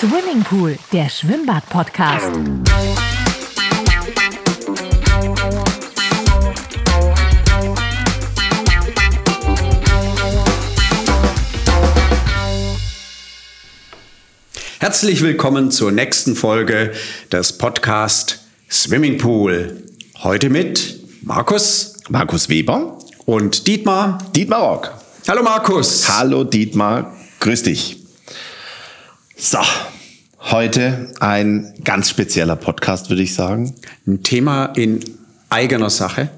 Swimmingpool, der Schwimmbad-Podcast. Herzlich willkommen zur nächsten Folge des Podcast Swimmingpool. Heute mit Markus, Markus Weber und Dietmar. Dietmar Rock. Hallo Markus. Hallo Dietmar, grüß dich. So, heute ein ganz spezieller Podcast, würde ich sagen. Ein Thema in eigener Sache.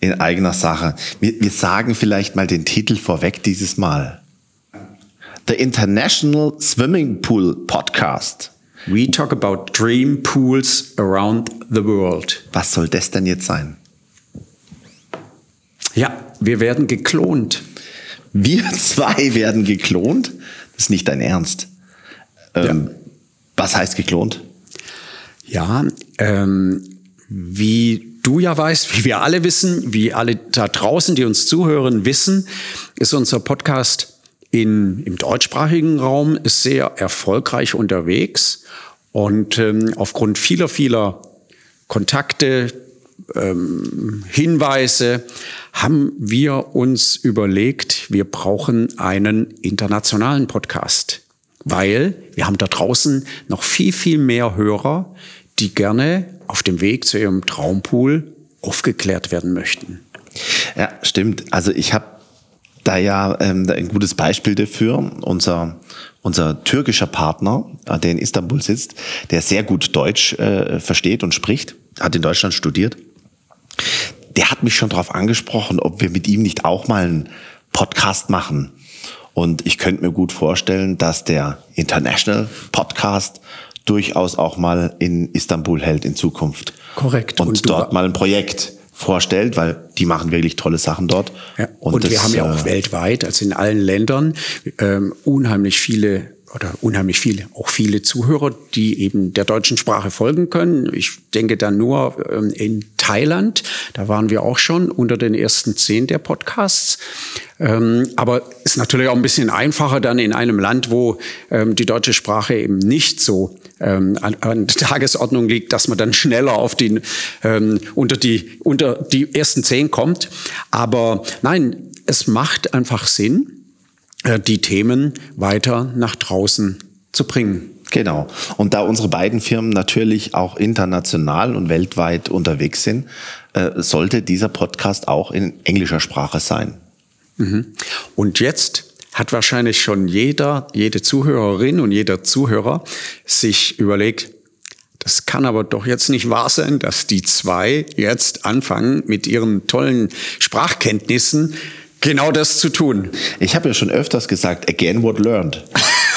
In eigener Sache. Wir, wir sagen vielleicht mal den Titel vorweg dieses Mal. The International Swimming Pool Podcast. We talk about dream pools around the world. Was soll das denn jetzt sein? Ja, wir werden geklont. Wir zwei werden geklont? Das ist nicht dein Ernst. Ähm, ja. Was heißt geklont? Ja, ähm, wie du ja weißt, wie wir alle wissen, wie alle da draußen, die uns zuhören, wissen, ist unser Podcast in, im deutschsprachigen Raum ist sehr erfolgreich unterwegs und ähm, aufgrund vieler, vieler Kontakte, ähm, Hinweise haben wir uns überlegt, wir brauchen einen internationalen Podcast weil wir haben da draußen noch viel, viel mehr Hörer, die gerne auf dem Weg zu ihrem Traumpool aufgeklärt werden möchten. Ja, stimmt. Also ich habe da ja ähm, ein gutes Beispiel dafür. Unser, unser türkischer Partner, äh, der in Istanbul sitzt, der sehr gut Deutsch äh, versteht und spricht, hat in Deutschland studiert. Der hat mich schon darauf angesprochen, ob wir mit ihm nicht auch mal einen Podcast machen. Und ich könnte mir gut vorstellen, dass der International Podcast durchaus auch mal in Istanbul hält in Zukunft. Korrekt. Und, und dort mal ein Projekt vorstellt, weil die machen wirklich tolle Sachen dort. Ja, und, und das, wir haben ja auch äh, weltweit, also in allen Ländern, ähm, unheimlich viele oder unheimlich viele, auch viele Zuhörer, die eben der deutschen Sprache folgen können. Ich denke da nur ähm, in Thailand, da waren wir auch schon unter den ersten zehn der Podcasts. Ähm, aber ist natürlich auch ein bisschen einfacher dann in einem Land, wo ähm, die deutsche Sprache eben nicht so ähm, an, der Tagesordnung liegt, dass man dann schneller auf ähm, unter die, unter die ersten zehn kommt. Aber nein, es macht einfach Sinn, die Themen weiter nach draußen zu bringen. Genau. Und da unsere beiden Firmen natürlich auch international und weltweit unterwegs sind, äh, sollte dieser Podcast auch in englischer Sprache sein. Mhm. Und jetzt hat wahrscheinlich schon jeder, jede Zuhörerin und jeder Zuhörer sich überlegt, das kann aber doch jetzt nicht wahr sein, dass die zwei jetzt anfangen mit ihren tollen Sprachkenntnissen genau das zu tun. Ich habe ja schon öfters gesagt, again what learned.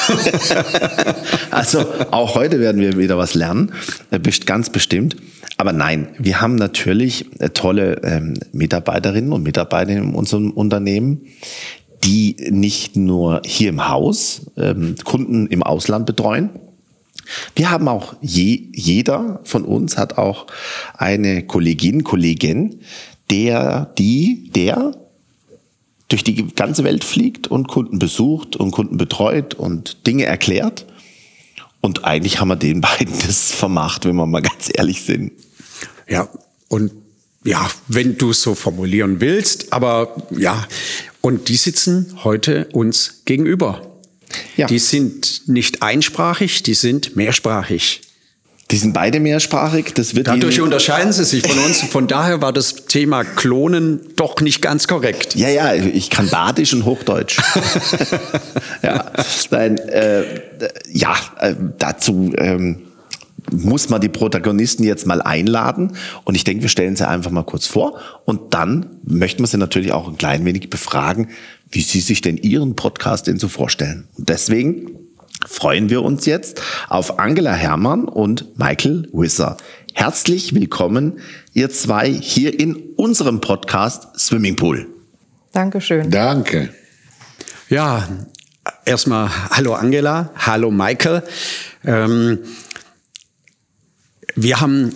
also auch heute werden wir wieder was lernen, äh, ganz bestimmt. Aber nein, wir haben natürlich äh, tolle ähm, Mitarbeiterinnen und Mitarbeiter in unserem Unternehmen, die nicht nur hier im Haus ähm, Kunden im Ausland betreuen. Wir haben auch je, jeder von uns hat auch eine Kollegin, Kollegin, der, die, der durch die ganze Welt fliegt und Kunden besucht und Kunden betreut und Dinge erklärt. Und eigentlich haben wir den beiden das vermacht, wenn wir mal ganz ehrlich sind. Ja, und ja, wenn du es so formulieren willst, aber ja, und die sitzen heute uns gegenüber. Ja. Die sind nicht einsprachig, die sind mehrsprachig. Die sind beide mehrsprachig. Das wird Dadurch unterscheiden sie sich von uns. Von daher war das Thema Klonen doch nicht ganz korrekt. Ja, ja, ich kann Badisch und Hochdeutsch. ja, nein, äh, ja, äh, dazu ähm, muss man die Protagonisten jetzt mal einladen. Und ich denke, wir stellen sie einfach mal kurz vor. Und dann möchten wir sie natürlich auch ein klein wenig befragen, wie sie sich denn ihren Podcast denn so vorstellen. Und deswegen freuen wir uns jetzt auf Angela Herrmann und Michael Wisser. Herzlich willkommen, ihr zwei, hier in unserem Podcast Swimmingpool. Dankeschön. Danke. Ja, erstmal hallo Angela, hallo Michael. Ähm, wir haben,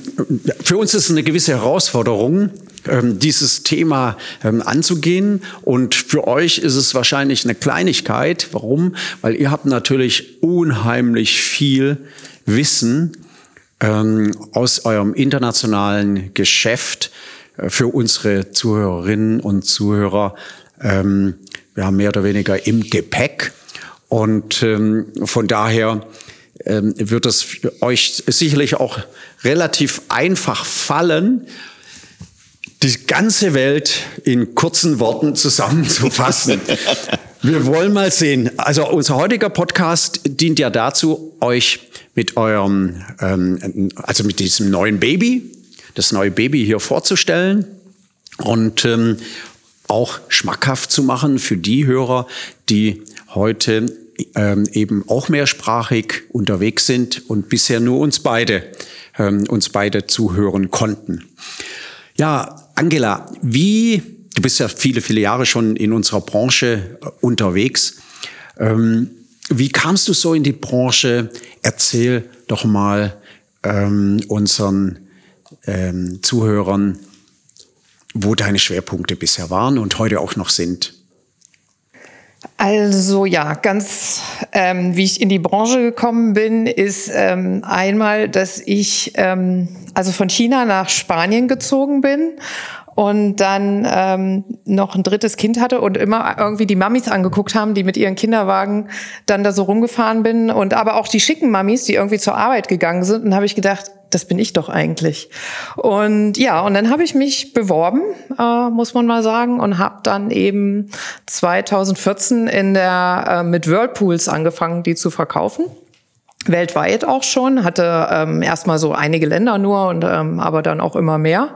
für uns ist es eine gewisse Herausforderung, dieses Thema ähm, anzugehen. Und für euch ist es wahrscheinlich eine Kleinigkeit. Warum? Weil ihr habt natürlich unheimlich viel Wissen ähm, aus eurem internationalen Geschäft äh, für unsere Zuhörerinnen und Zuhörer. Ähm, wir haben mehr oder weniger im Gepäck. Und ähm, von daher ähm, wird es euch sicherlich auch relativ einfach fallen, die ganze Welt in kurzen Worten zusammenzufassen. Wir wollen mal sehen. Also unser heutiger Podcast dient ja dazu, euch mit eurem, ähm, also mit diesem neuen Baby, das neue Baby hier vorzustellen und ähm, auch schmackhaft zu machen für die Hörer, die heute ähm, eben auch mehrsprachig unterwegs sind und bisher nur uns beide, ähm, uns beide zuhören konnten. Ja, Angela, wie, du bist ja viele, viele Jahre schon in unserer Branche äh, unterwegs. Ähm, wie kamst du so in die Branche? Erzähl doch mal ähm, unseren ähm, Zuhörern, wo deine Schwerpunkte bisher waren und heute auch noch sind. Also ja, ganz ähm, wie ich in die Branche gekommen bin, ist ähm, einmal, dass ich ähm, also von China nach Spanien gezogen bin und dann ähm, noch ein drittes Kind hatte und immer irgendwie die Mamis angeguckt haben, die mit ihren Kinderwagen dann da so rumgefahren bin und aber auch die schicken Mamis, die irgendwie zur Arbeit gegangen sind. Und habe ich gedacht, das bin ich doch eigentlich. Und ja, und dann habe ich mich beworben, äh, muss man mal sagen, und habe dann eben 2014 in der äh, mit Whirlpools angefangen, die zu verkaufen. Weltweit auch schon, hatte ähm, erstmal so einige Länder nur und ähm, aber dann auch immer mehr.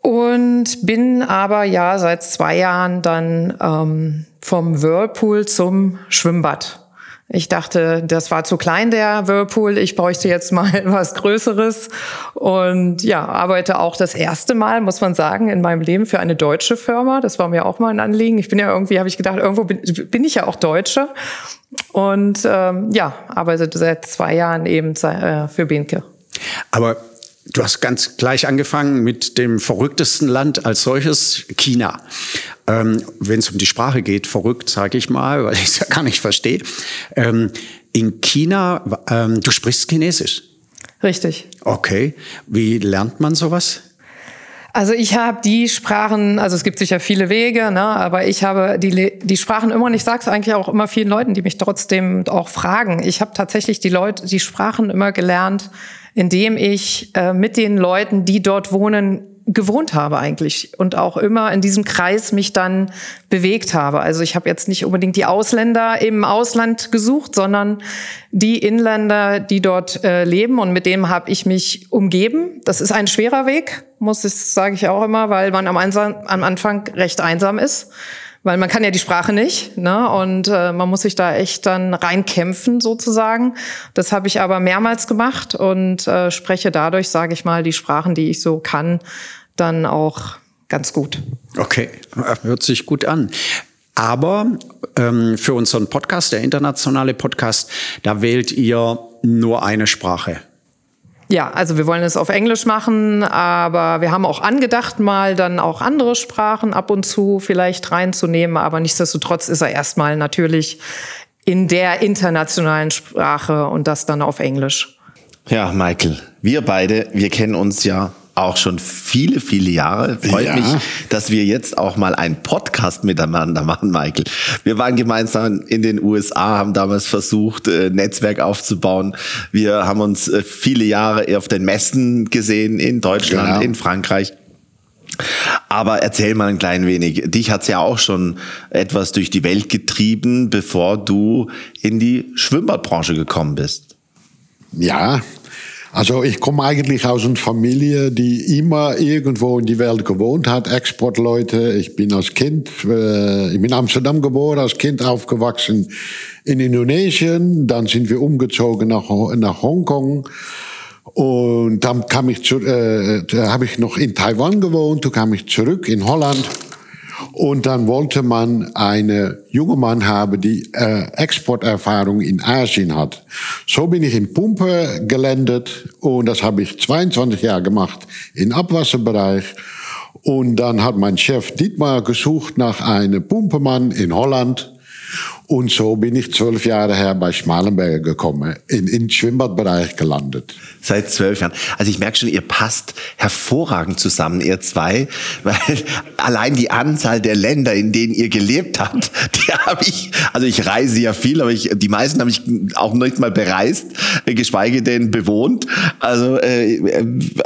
Und bin aber ja seit zwei Jahren dann ähm, vom Whirlpool zum Schwimmbad ich dachte, das war zu klein, der Whirlpool. Ich bräuchte jetzt mal was Größeres. Und ja, arbeite auch das erste Mal, muss man sagen, in meinem Leben für eine deutsche Firma. Das war mir auch mal ein Anliegen. Ich bin ja irgendwie, habe ich gedacht, irgendwo bin, bin, ich ja auch Deutsche. Und ähm, ja, arbeite seit zwei Jahren eben äh, für Benke. Aber Du hast ganz gleich angefangen mit dem verrücktesten Land als solches, China. Ähm, Wenn es um die Sprache geht, verrückt, sage ich mal, weil ich es ja gar nicht verstehe. Ähm, in China, ähm, du sprichst Chinesisch. Richtig. Okay. Wie lernt man sowas? Also ich habe die Sprachen, also es gibt sicher viele Wege, ne, aber ich habe die, die Sprachen immer und ich sage es eigentlich auch immer vielen Leuten, die mich trotzdem auch fragen. Ich habe tatsächlich die Leute, die Sprachen immer gelernt, indem ich äh, mit den Leuten, die dort wohnen, gewohnt habe eigentlich und auch immer in diesem Kreis mich dann bewegt habe. Also ich habe jetzt nicht unbedingt die Ausländer im Ausland gesucht, sondern die Inländer, die dort äh, leben und mit dem habe ich mich umgeben. Das ist ein schwerer Weg, muss ich sage ich auch immer, weil man am, am Anfang recht einsam ist weil man kann ja die Sprache nicht ne? und äh, man muss sich da echt dann reinkämpfen sozusagen. Das habe ich aber mehrmals gemacht und äh, spreche dadurch, sage ich mal, die Sprachen, die ich so kann, dann auch ganz gut. Okay, hört sich gut an. Aber ähm, für unseren Podcast, der internationale Podcast, da wählt ihr nur eine Sprache. Ja, also wir wollen es auf Englisch machen, aber wir haben auch angedacht, mal dann auch andere Sprachen ab und zu vielleicht reinzunehmen. Aber nichtsdestotrotz ist er erstmal natürlich in der internationalen Sprache und das dann auf Englisch. Ja, Michael, wir beide, wir kennen uns ja auch schon viele, viele Jahre. Freut ja. mich, dass wir jetzt auch mal einen Podcast miteinander machen, Michael. Wir waren gemeinsam in den USA, haben damals versucht, äh, Netzwerk aufzubauen. Wir haben uns äh, viele Jahre auf den Messen gesehen in Deutschland, genau. in Frankreich. Aber erzähl mal ein klein wenig. Dich hat's ja auch schon etwas durch die Welt getrieben, bevor du in die Schwimmbadbranche gekommen bist. Ja, also ich komme eigentlich aus einer Familie, die immer irgendwo in die Welt gewohnt hat, Exportleute. Ich bin als Kind, äh, ich bin in Amsterdam geboren, als Kind aufgewachsen in Indonesien. Dann sind wir umgezogen nach, nach Hongkong. Und dann kam ich zu, äh, habe ich noch in Taiwan gewohnt, dann kam ich zurück in Holland und dann wollte man eine junge Mann haben, die äh, Exporterfahrung in Asien hat. So bin ich in Pumpe gelandet und das habe ich 22 Jahre gemacht im Abwasserbereich. Und dann hat mein Chef Dietmar gesucht nach einem Pumpemann in Holland. Und so bin ich zwölf Jahre her bei Schmalenberger gekommen, in, in Schwimmbadbereich gelandet. Seit zwölf Jahren. Also ich merke schon, ihr passt hervorragend zusammen, ihr zwei, weil allein die Anzahl der Länder, in denen ihr gelebt habt, die habe ich, also ich reise ja viel, aber ich, die meisten habe ich auch nicht mal bereist, geschweige denn bewohnt. Also äh,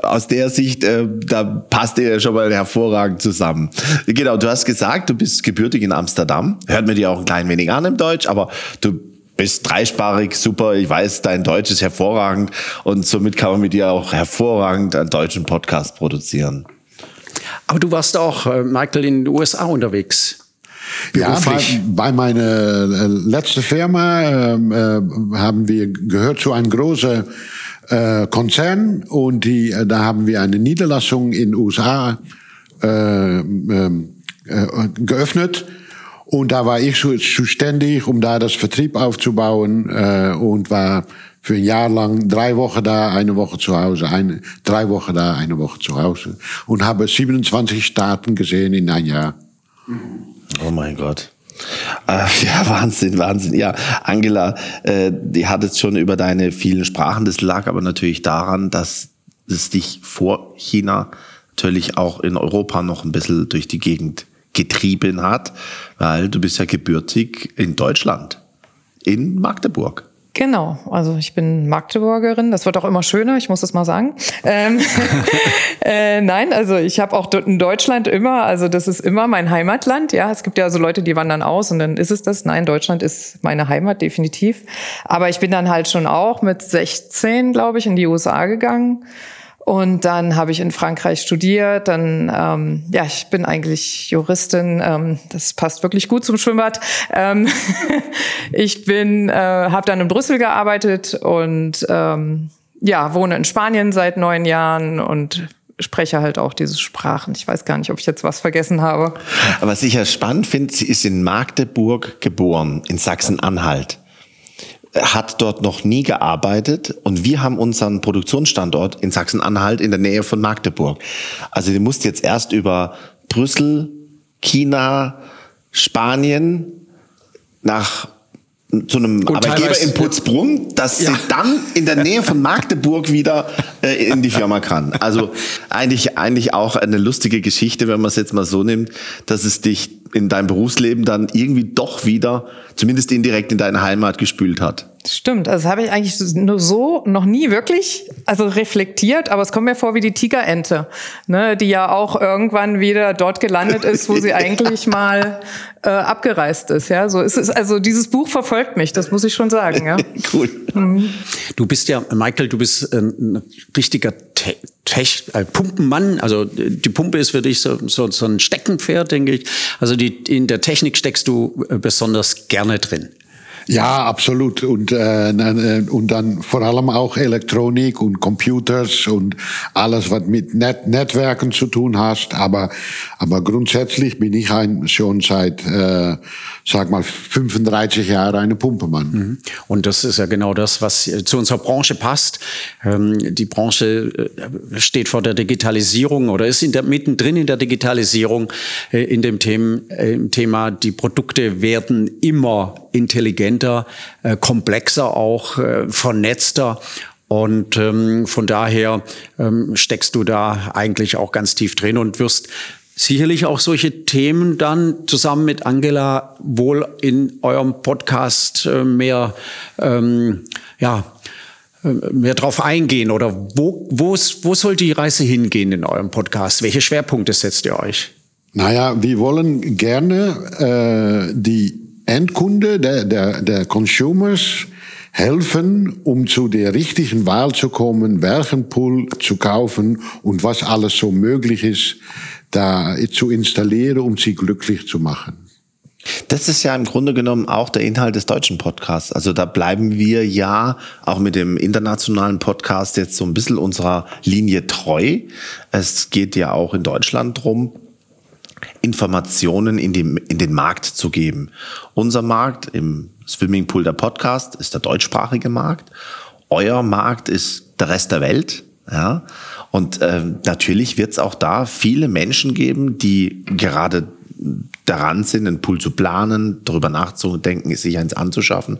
aus der Sicht, äh, da passt ihr schon mal hervorragend zusammen. Genau, du hast gesagt, du bist gebürtig in Amsterdam. Hört mir dir auch ein klein wenig an im Deutsch, aber du bist dreisprachig, super. Ich weiß, dein Deutsch ist hervorragend und somit kann man mit dir auch hervorragend einen deutschen Podcast produzieren. Aber du warst auch, äh, Michael, in den USA unterwegs. Ja, bei, bei meiner äh, letzten Firma äh, äh, haben wir gehört zu einem großen äh, Konzern und die, äh, da haben wir eine Niederlassung in den USA äh, ähm, äh, geöffnet und da war ich zuständig, um da das Vertrieb aufzubauen äh, und war für ein Jahr lang drei Wochen da, eine Woche zu Hause, eine, drei Wochen da, eine Woche zu Hause und habe 27 Staaten gesehen in ein Jahr. Oh mein Gott. Äh, ja, Wahnsinn, Wahnsinn. Ja, Angela, äh, die hat jetzt schon über deine vielen Sprachen. Das lag aber natürlich daran, dass es dich vor China natürlich auch in Europa noch ein bisschen durch die Gegend getrieben hat, weil du bist ja gebürtig in Deutschland, in Magdeburg. Genau, also ich bin Magdeburgerin, das wird auch immer schöner, ich muss das mal sagen. Ähm, äh, nein, also ich habe auch in Deutschland immer, also das ist immer mein Heimatland. Ja, es gibt ja so Leute, die wandern aus und dann ist es das. Nein, Deutschland ist meine Heimat definitiv. Aber ich bin dann halt schon auch mit 16, glaube ich, in die USA gegangen und dann habe ich in Frankreich studiert. Dann, ähm, ja, ich bin eigentlich Juristin. Ähm, das passt wirklich gut zum Schwimmbad. Ähm, ich bin, äh, habe dann in Brüssel gearbeitet und ähm, ja, wohne in Spanien seit neun Jahren und spreche halt auch diese Sprachen. Ich weiß gar nicht, ob ich jetzt was vergessen habe. Aber was ich ja spannend finde, sie ist in Magdeburg geboren, in Sachsen-Anhalt hat dort noch nie gearbeitet und wir haben unseren Produktionsstandort in Sachsen-Anhalt in der Nähe von Magdeburg. Also du musst jetzt erst über Brüssel, China, Spanien nach zu einem Gut, Arbeitgeber in Putzbrunn, dass ja. sie dann in der Nähe von Magdeburg wieder äh, in die Firma kann. Also eigentlich, eigentlich auch eine lustige Geschichte, wenn man es jetzt mal so nimmt, dass es dich in deinem Berufsleben dann irgendwie doch wieder, zumindest indirekt in deine Heimat gespült hat. Stimmt, also das habe ich eigentlich nur so noch nie wirklich, also reflektiert, aber es kommt mir vor wie die Tigerente, ne, die ja auch irgendwann wieder dort gelandet ist, wo sie eigentlich mal äh, abgereist ist. Ja, so ist es. Also dieses Buch verfolgt mich, das muss ich schon sagen. Ja. cool. Mhm. Du bist ja, Michael, du bist ein richtiger Te Tech, äh, Pumpenmann. Also die Pumpe ist für dich so, so, so ein Steckenpferd, denke ich. Also die, in der Technik steckst du äh, besonders gerne drin. Ja, absolut. Und, äh, äh, und dann vor allem auch Elektronik und Computers und alles, was mit Net Netzwerken zu tun hast. Aber, aber grundsätzlich bin ich ein, schon seit, äh, sag mal, 35 Jahren eine Pumpemann. Mhm. Und das ist ja genau das, was zu unserer Branche passt. Ähm, die Branche äh, steht vor der Digitalisierung oder ist in der, mittendrin in der Digitalisierung äh, in dem Thema, äh, Thema, die Produkte werden immer intelligenter, äh, komplexer auch, äh, vernetzter. Und ähm, von daher ähm, steckst du da eigentlich auch ganz tief drin und wirst sicherlich auch solche Themen dann zusammen mit Angela wohl in eurem Podcast äh, mehr, ähm, ja, äh, mehr drauf eingehen oder wo, wo, wo soll die Reise hingehen in eurem Podcast? Welche Schwerpunkte setzt ihr euch? Naja, wir wollen gerne äh, die Endkunde, der, der, der Consumers, helfen, um zu der richtigen Wahl zu kommen, welchen Pool zu kaufen und was alles so möglich ist, da zu installieren, um sie glücklich zu machen. Das ist ja im Grunde genommen auch der Inhalt des deutschen Podcasts. Also da bleiben wir ja auch mit dem internationalen Podcast jetzt so ein bisschen unserer Linie treu. Es geht ja auch in Deutschland drum, Informationen in, die, in den Markt zu geben. Unser Markt im Swimmingpool der Podcast ist der deutschsprachige Markt. Euer Markt ist der Rest der Welt. Ja? Und äh, natürlich wird es auch da viele Menschen geben, die gerade daran sind, einen Pool zu planen, darüber nachzudenken, sich eins anzuschaffen.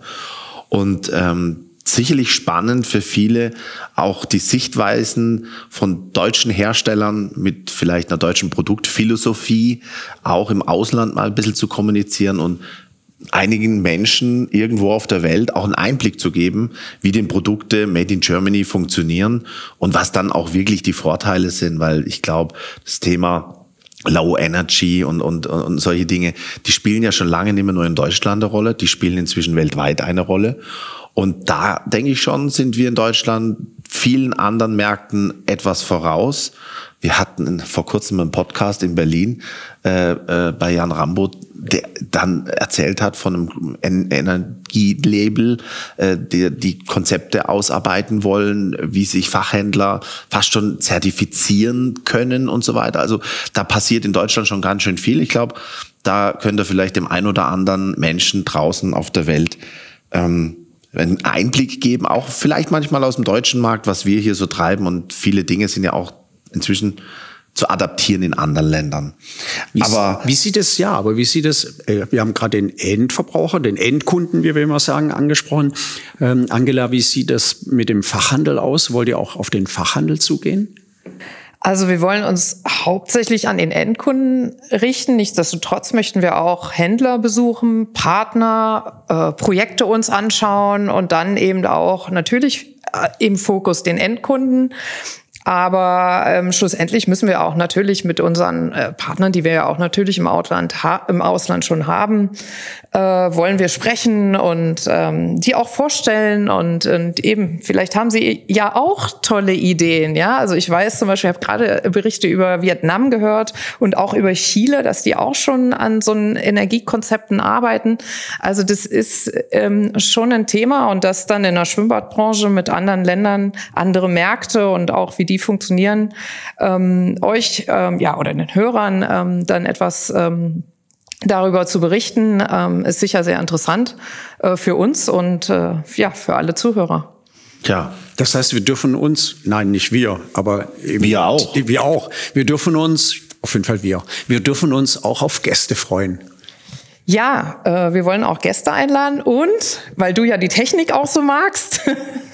Und ähm, sicherlich spannend für viele auch die Sichtweisen von deutschen Herstellern mit vielleicht einer deutschen Produktphilosophie auch im Ausland mal ein bisschen zu kommunizieren und einigen Menschen irgendwo auf der Welt auch einen Einblick zu geben, wie denn Produkte made in Germany funktionieren und was dann auch wirklich die Vorteile sind, weil ich glaube, das Thema Low Energy und, und, und solche Dinge, die spielen ja schon lange nicht mehr nur in Deutschland eine Rolle, die spielen inzwischen weltweit eine Rolle. Und da denke ich schon, sind wir in Deutschland vielen anderen Märkten etwas voraus. Wir hatten vor kurzem einen Podcast in Berlin äh, äh, bei Jan Rambo, der dann erzählt hat von einem Energielabel, äh, die die Konzepte ausarbeiten wollen, wie sich Fachhändler fast schon zertifizieren können und so weiter. Also da passiert in Deutschland schon ganz schön viel. Ich glaube, da könnte vielleicht dem ein oder anderen Menschen draußen auf der Welt ähm, einen Einblick geben, auch vielleicht manchmal aus dem deutschen Markt, was wir hier so treiben. Und viele Dinge sind ja auch inzwischen zu adaptieren in anderen Ländern. Wie, aber wie sieht es ja, aber wie sieht es? Äh, wir haben gerade den Endverbraucher, den Endkunden, wie wir immer sagen, angesprochen. Ähm, Angela, wie sieht es mit dem Fachhandel aus? Wollt ihr auch auf den Fachhandel zugehen? Also wir wollen uns hauptsächlich an den Endkunden richten. Nichtsdestotrotz möchten wir auch Händler besuchen, Partner, äh, Projekte uns anschauen und dann eben auch natürlich äh, im Fokus den Endkunden. Aber ähm, schlussendlich müssen wir auch natürlich mit unseren äh, Partnern, die wir ja auch natürlich im, Outland im Ausland schon haben, äh, wollen wir sprechen und ähm, die auch vorstellen und, und eben vielleicht haben sie ja auch tolle Ideen. Ja, also ich weiß zum Beispiel, ich habe gerade Berichte über Vietnam gehört und auch über Chile, dass die auch schon an so Energiekonzepten arbeiten. Also das ist ähm, schon ein Thema und das dann in der Schwimmbadbranche mit anderen Ländern andere Märkte und auch wie die funktionieren, ähm, euch ähm, ja oder den Hörern ähm, dann etwas ähm, darüber zu berichten, ähm, ist sicher sehr interessant äh, für uns und äh, ja für alle Zuhörer. Tja, das heißt, wir dürfen uns, nein, nicht wir, aber wir auch. Wir auch. Wir dürfen uns, auf jeden Fall wir, wir dürfen uns auch auf Gäste freuen. Ja, äh, wir wollen auch Gäste einladen und, weil du ja die Technik auch so magst,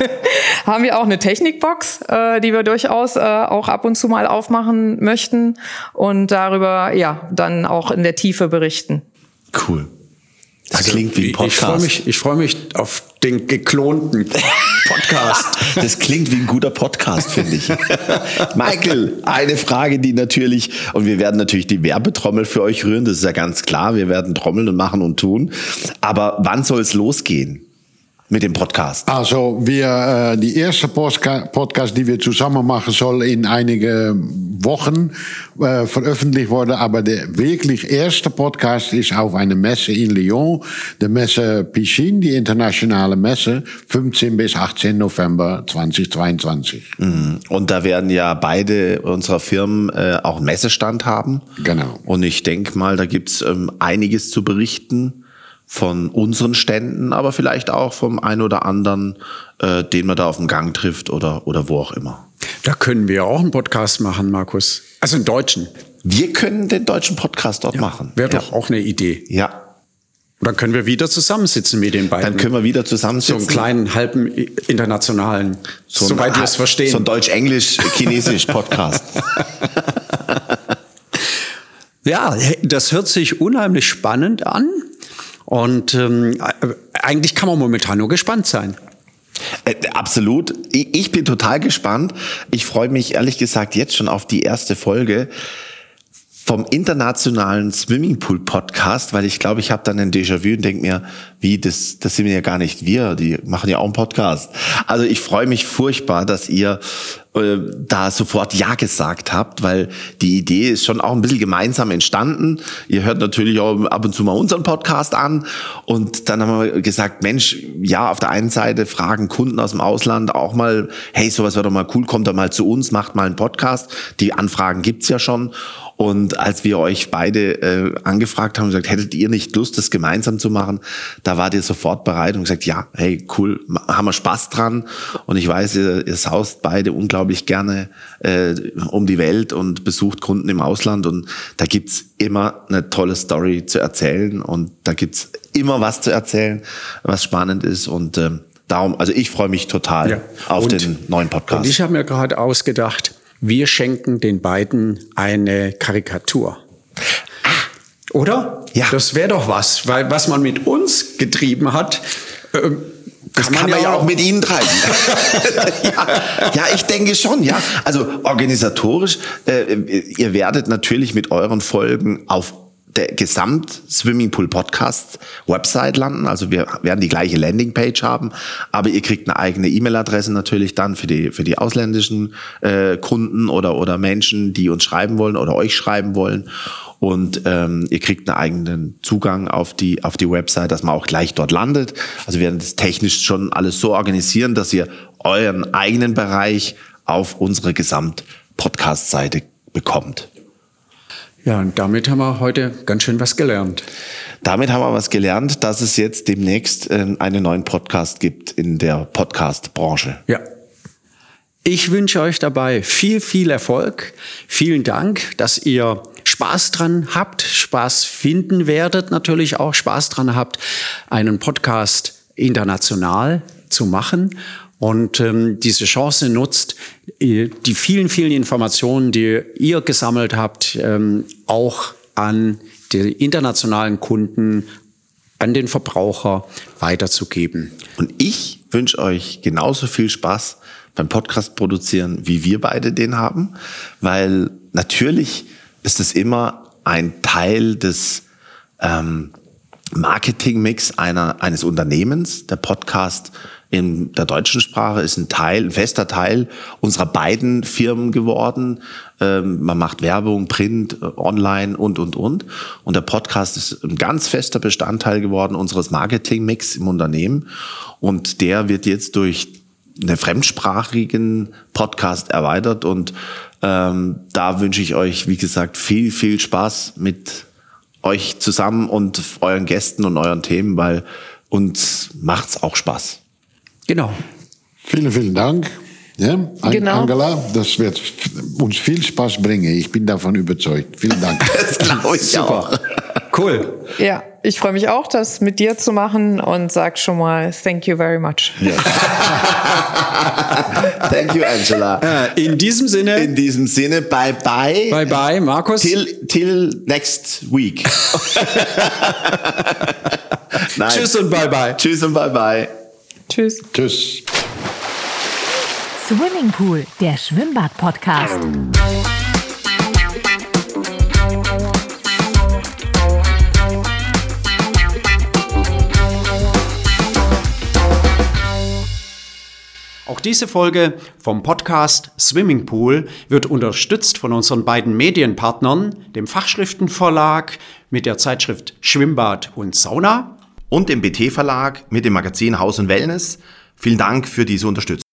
haben wir auch eine Technikbox, äh, die wir durchaus äh, auch ab und zu mal aufmachen möchten und darüber ja dann auch in der Tiefe berichten. Cool. Das also, klingt wie ein Podcast. Ich freue mich, ich freu mich auf den geklonten Podcast. das klingt wie ein guter Podcast, finde ich. Michael, eine Frage, die natürlich, und wir werden natürlich die Werbetrommel für euch rühren, das ist ja ganz klar. Wir werden trommeln und machen und tun. Aber wann soll es losgehen? Mit dem Podcast? Also wir, äh, die erste Podcast, die wir zusammen machen, soll in einige Wochen äh, veröffentlicht worden. Aber der wirklich erste Podcast ist auf einer Messe in Lyon, der Messe Piscine, die internationale Messe, 15 bis 18 November 2022. Mhm. Und da werden ja beide unserer Firmen äh, auch einen Messestand haben. Genau. Und ich denke mal, da gibt's ähm, einiges zu berichten von unseren Ständen, aber vielleicht auch vom ein oder anderen, äh, den man da auf dem Gang trifft oder, oder wo auch immer. Da können wir auch einen Podcast machen, Markus. Also einen deutschen. Wir können den deutschen Podcast dort ja, machen. Wäre ja. doch auch eine Idee. Ja. Und dann können wir wieder zusammensitzen mit den beiden. Dann können wir wieder zusammensitzen. So einen kleinen, halben internationalen, so soweit wir es verstehen. So ein Deutsch-Englisch-Chinesisch-Podcast. ja, das hört sich unheimlich spannend an. Und ähm, eigentlich kann man momentan nur gespannt sein. Äh, absolut. Ich bin total gespannt. Ich freue mich ehrlich gesagt jetzt schon auf die erste Folge vom internationalen Swimmingpool Podcast, weil ich glaube, ich habe dann ein Déjà-vu und denke mir, wie, das, das sind ja gar nicht wir, die machen ja auch einen Podcast. Also ich freue mich furchtbar, dass ihr äh, da sofort Ja gesagt habt, weil die Idee ist schon auch ein bisschen gemeinsam entstanden. Ihr hört natürlich auch ab und zu mal unseren Podcast an und dann haben wir gesagt, Mensch, ja, auf der einen Seite fragen Kunden aus dem Ausland auch mal, hey, sowas wäre doch mal cool, kommt doch mal zu uns, macht mal einen Podcast. Die Anfragen gibt's ja schon und als wir euch beide äh, angefragt haben, gesagt, hättet ihr nicht Lust, das gemeinsam zu machen, da wart ihr sofort bereit und gesagt, ja, hey, cool, haben wir Spaß dran. Und ich weiß, ihr, ihr saust beide unglaublich unglaublich gerne äh, um die Welt und besucht Kunden im Ausland. Und da gibt's immer eine tolle Story zu erzählen. Und da gibt's immer was zu erzählen, was spannend ist. Und ähm, darum, also ich freue mich total Ja. auf Und- den neuen Podcast. Und ich habe mir gerade ausgedacht, wir schenken den beiden eine Karikatur. Oder? Ja. Das wäre doch was, weil was man mit uns getrieben hat, ähm, Das kann man ja auch mit Ihnen treiben. ja, ja, ich denke schon, ja. Also organisatorisch, äh, ihr werdet natürlich mit euren Folgen auf der Gesamt Swimmingpool Podcast Website landen. Also wir werden die gleiche Landingpage haben, aber ihr kriegt eine eigene E-Mail-Adresse natürlich dann für die für die ausländischen äh, Kunden oder oder Menschen, die uns schreiben wollen oder euch schreiben wollen. Und ähm, ihr kriegt einen eigenen Zugang auf die, auf die Website, dass man auch gleich dort landet. Also wir werden das technisch schon alles so organisieren, dass ihr euren eigenen Bereich auf unsere Gesamt-Podcast-Seite bekommt. Ja, und damit haben wir heute ganz schön was gelernt. Damit haben wir was gelernt, dass es jetzt demnächst ähm, einen neuen Podcast gibt in der Podcast-Branche. Ja. Ich wünsche euch dabei viel, viel Erfolg. Vielen Dank, dass ihr Spaß dran habt, Spaß finden werdet, natürlich auch Spaß dran habt, einen Podcast international zu machen und ähm, diese Chance nutzt, äh, die vielen, vielen Informationen, die ihr gesammelt habt, ähm, auch an die internationalen Kunden, an den Verbraucher weiterzugeben. Und ich wünsche euch genauso viel Spaß beim Podcast produzieren, wie wir beide den haben, weil natürlich ist es immer ein Teil des ähm, Marketingmix einer, eines Unternehmens. Der Podcast in der deutschen Sprache ist ein Teil, ein fester Teil unserer beiden Firmen geworden. Ähm, man macht Werbung, Print, äh, Online und, und, und. Und der Podcast ist ein ganz fester Bestandteil geworden unseres Marketingmix im Unternehmen. Und der wird jetzt durch einen fremdsprachigen Podcast erweitert. Und ähm, da wünsche ich euch, wie gesagt, viel, viel Spaß mit euch zusammen und euren Gästen und euren Themen, weil uns macht's auch Spaß. Genau. Vielen, vielen Dank. Ja, An- Genau. Angela, das wird uns viel Spaß bringen. Ich bin davon überzeugt. Vielen Dank. Das glaube ich auch. Cool. Ja, ich freue mich auch, das mit dir zu machen und sag schon mal thank you very much. Thank you, Angela. Äh, in diesem Sinne, In diesem Sinne, bye bye. bye bye, Markus. Till, till next week. Nein. Tschüss und bye bye. Tschüss und bye bye. Tschüss. Tschüss. Swimmingpool, der Schwimmbad-Podcast. Auch diese Folge vom Podcast Swimming Pool wird unterstützt von unseren beiden Medienpartnern, dem Fachschriftenverlag mit der Zeitschrift Schwimmbad und Sauna Und im BT Verlag mit dem Magazin Haus und Wellness. Vielen Dank für diese Unterstützung.